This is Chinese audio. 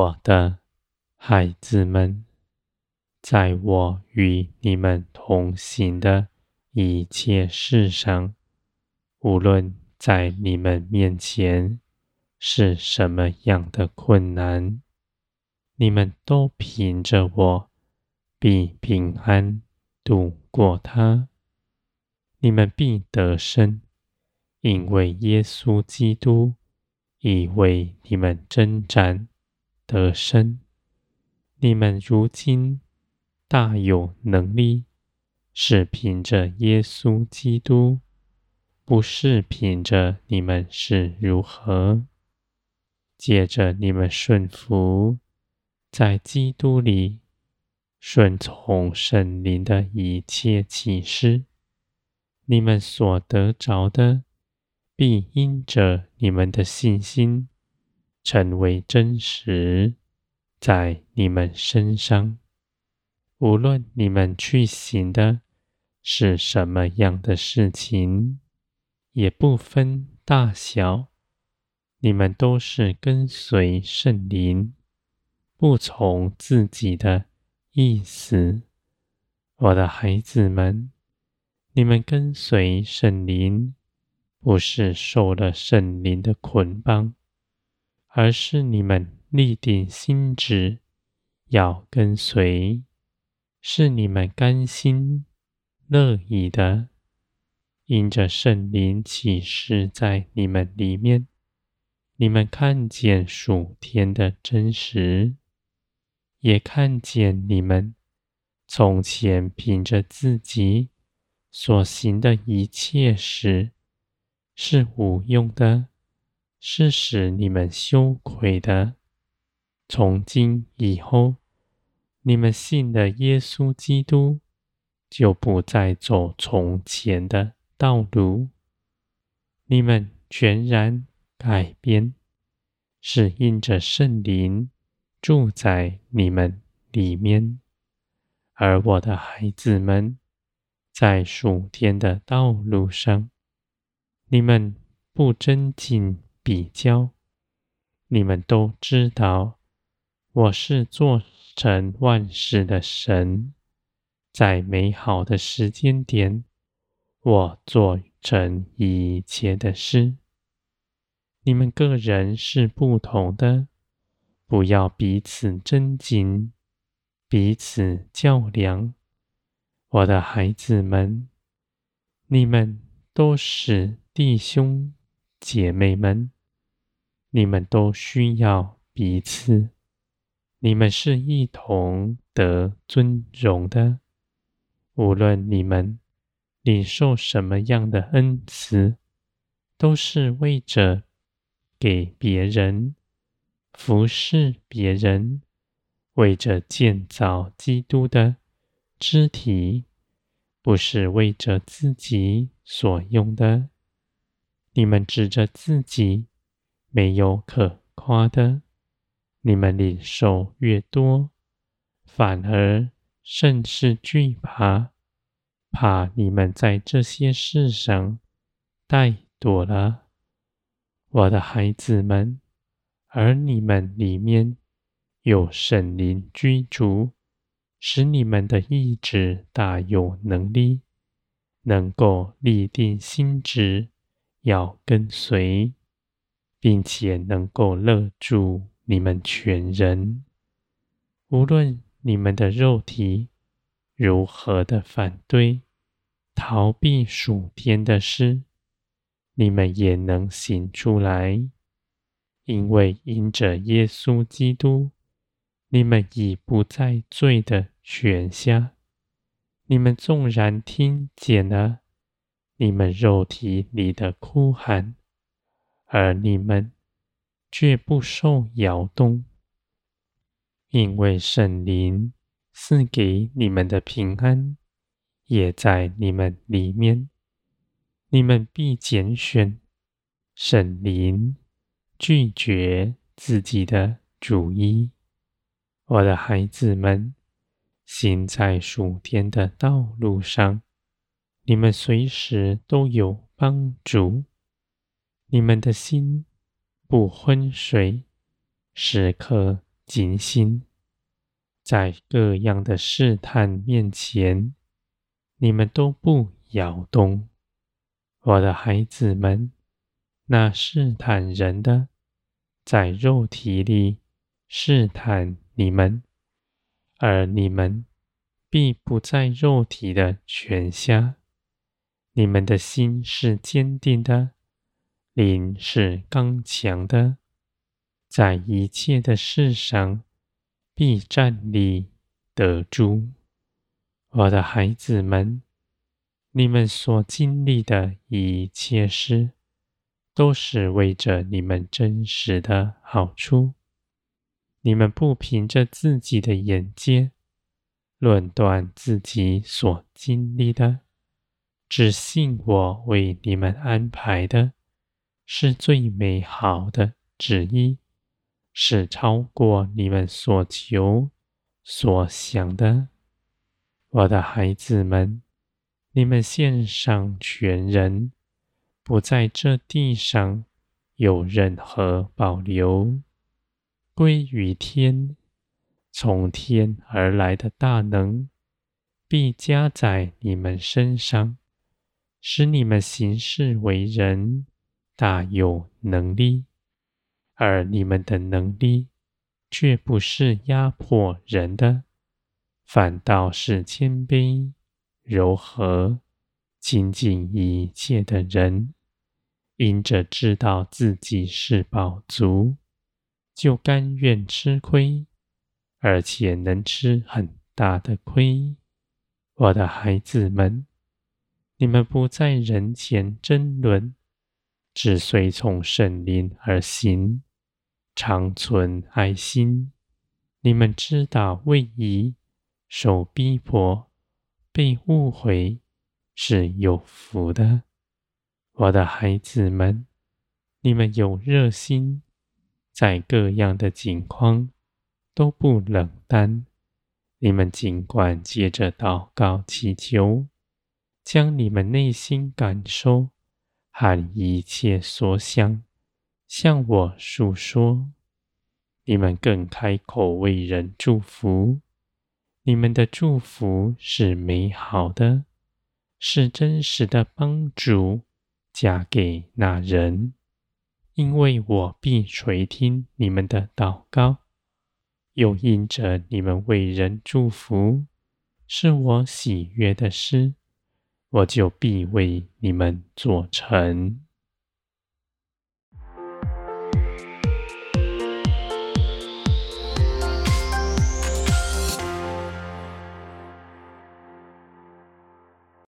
我的孩子们，在我与你们同行的一切事上，无论在你们面前是什么样的困难，你们都凭着我必平安度过它。你们必得胜，因为耶稣基督已为你们征战得生。你们如今大有能力，是凭着耶稣基督，不是凭着你们是如何。借着你们顺服，在基督里顺从圣灵的一切启示。你们所得着的，必因着你们的信心，成为真实，在你们身上。无论你们去行的是什么样的事情，也不分大小，你们都是跟随圣灵，不从自己的意思。我的孩子们。你们跟随圣灵，不是受了圣灵的捆绑，而是你们立定心志要跟随，是你们甘心乐意的，因着圣灵启示在你们里面，你们看见属天的真实，也看见你们从前凭着自己。所行的一切事是无用的，是使你们羞愧的。从今以后，你们信的耶稣基督，就不再走从前的道路。你们全然改变，是因着圣灵住在你们里面。而我的孩子们。在属天的道路上，你们不争竞比较，你们都知道我是做成万事的神，在美好的时间点，我做成一切的事。你们个人是不同的，不要彼此争竞，彼此较量。我的孩子们，你们都是弟兄姐妹们，你们都需要彼此，你们是一同得尊荣的。无论你们领受什么样的恩赐，都是为着给别人服侍别人，为着建造基督的。肢体不是为着自己所用的，你们指着自己没有可夸的，你们领受越多，反而甚是惧怕，怕你们在这些事上怠惰了，我的孩子们，而你们里面有圣灵居住。使你们的意志大有能力，能够立定心志，要跟随，并且能够勒住你们全人。无论你们的肉体如何的反对、逃避属天的事，你们也能行出来，因为因着耶稣基督。你们已不在罪的权下。你们纵然听见了你们肉体里的哭喊，而你们却不受摇动，因为圣灵赐给你们的平安也在你们里面。你们必拣选圣灵，拒绝自己的主意。我的孩子们，行在属天的道路上，你们随时都有帮助。你们的心不昏睡，时刻警醒，在各样的试探面前，你们都不摇动。我的孩子们，那试探人的，在肉体里试探你们，而你们必不在肉体的权下。你们的心是坚定的，灵是刚强的，在一切的事上必站立得住。我的孩子们，你们所经历的一切事，都是为着你们真实的好处。你们不凭着自己的眼界论断自己所经历的，只信我为你们安排的是最美好的旨意，是超过你们所求所想的。我的孩子们。你们献上全人，不在这地上有任何保留，归于天。从天而来的大能，必加在你们身上，使你们行事为人大有能力。而你们的能力，却不是压迫人的，反倒是谦卑。柔和、亲近一切的人，因着知道自己是饱足，就甘愿吃亏，而且能吃很大的亏。我的孩子们，你们不在人前争论，只随从圣灵而行，常存爱心。你们知道为义受逼迫。被误会是有福的，我的孩子们，你们有热心，在各样的境况都不冷淡。你们尽管接着祷告祈求，将你们内心感受和一切所想向我诉说。你们更开口为人祝福。你们的祝福是美好的，是真实的帮助，加给那人，因为我必垂听你们的祷告，又因着你们为人祝福，是我喜悦的事，我就必为你们做成。